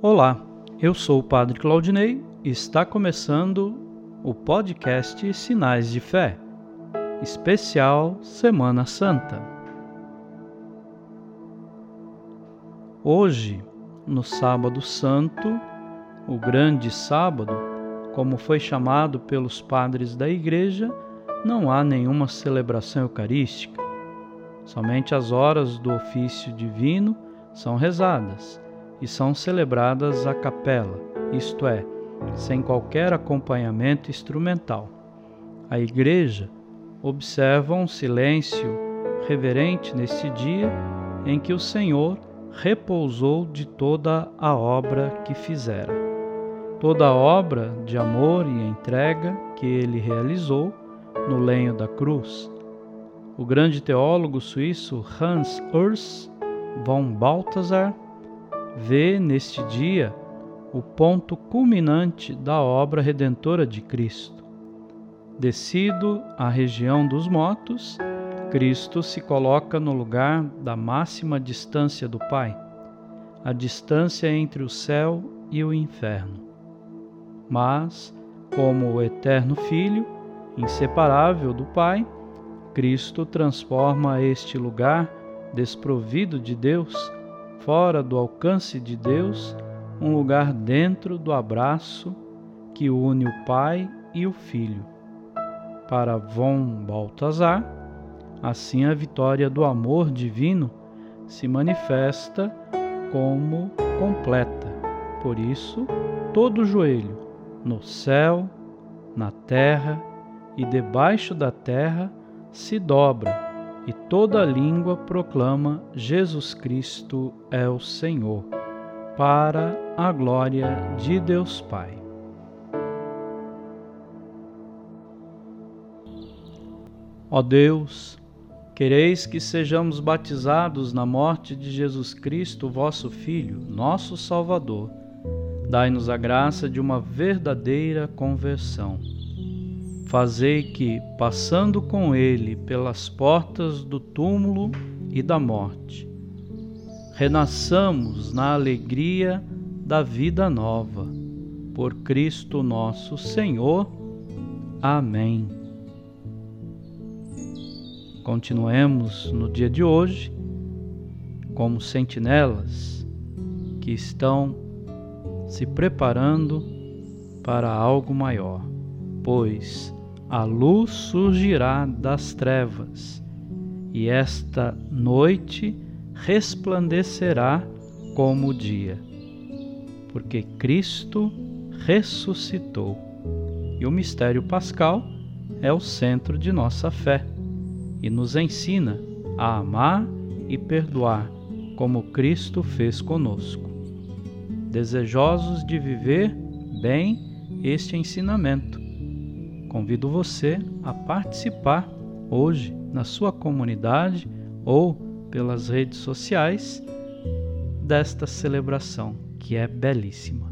Olá, eu sou o Padre Claudinei e está começando o podcast Sinais de Fé, especial Semana Santa. Hoje, no Sábado Santo, o Grande Sábado, como foi chamado pelos padres da Igreja, não há nenhuma celebração eucarística. Somente as horas do ofício divino são rezadas e são celebradas a capela, isto é, sem qualquer acompanhamento instrumental. A Igreja observa um silêncio reverente neste dia em que o Senhor repousou de toda a obra que fizera. Toda a obra de amor e entrega que ele realizou no lenho da cruz. O grande teólogo suíço Hans Urs von Balthasar vê neste dia o ponto culminante da obra redentora de Cristo. Descido à região dos mortos, Cristo se coloca no lugar da máxima distância do Pai, a distância entre o céu e o inferno. Mas, como o eterno Filho, inseparável do Pai, Cristo transforma este lugar desprovido de Deus fora do alcance de Deus, um lugar dentro do abraço que une o Pai e o Filho. Para von Baltazar, assim a vitória do amor divino se manifesta como completa. Por isso, todo joelho, no céu, na terra e debaixo da terra, se dobra e toda língua proclama Jesus Cristo é o Senhor, para a glória de Deus Pai. Ó Deus, quereis que sejamos batizados na morte de Jesus Cristo, vosso Filho, nosso Salvador. Dai-nos a graça de uma verdadeira conversão fazei que, passando com ele pelas portas do túmulo e da morte, renasçamos na alegria da vida nova. Por Cristo nosso Senhor. Amém. Continuemos no dia de hoje como sentinelas que estão se preparando para algo maior, pois a luz surgirá das trevas, e esta noite resplandecerá como o dia, porque Cristo ressuscitou. E o mistério pascal é o centro de nossa fé e nos ensina a amar e perdoar como Cristo fez conosco. Desejosos de viver bem este ensinamento, Convido você a participar hoje na sua comunidade ou pelas redes sociais desta celebração que é belíssima.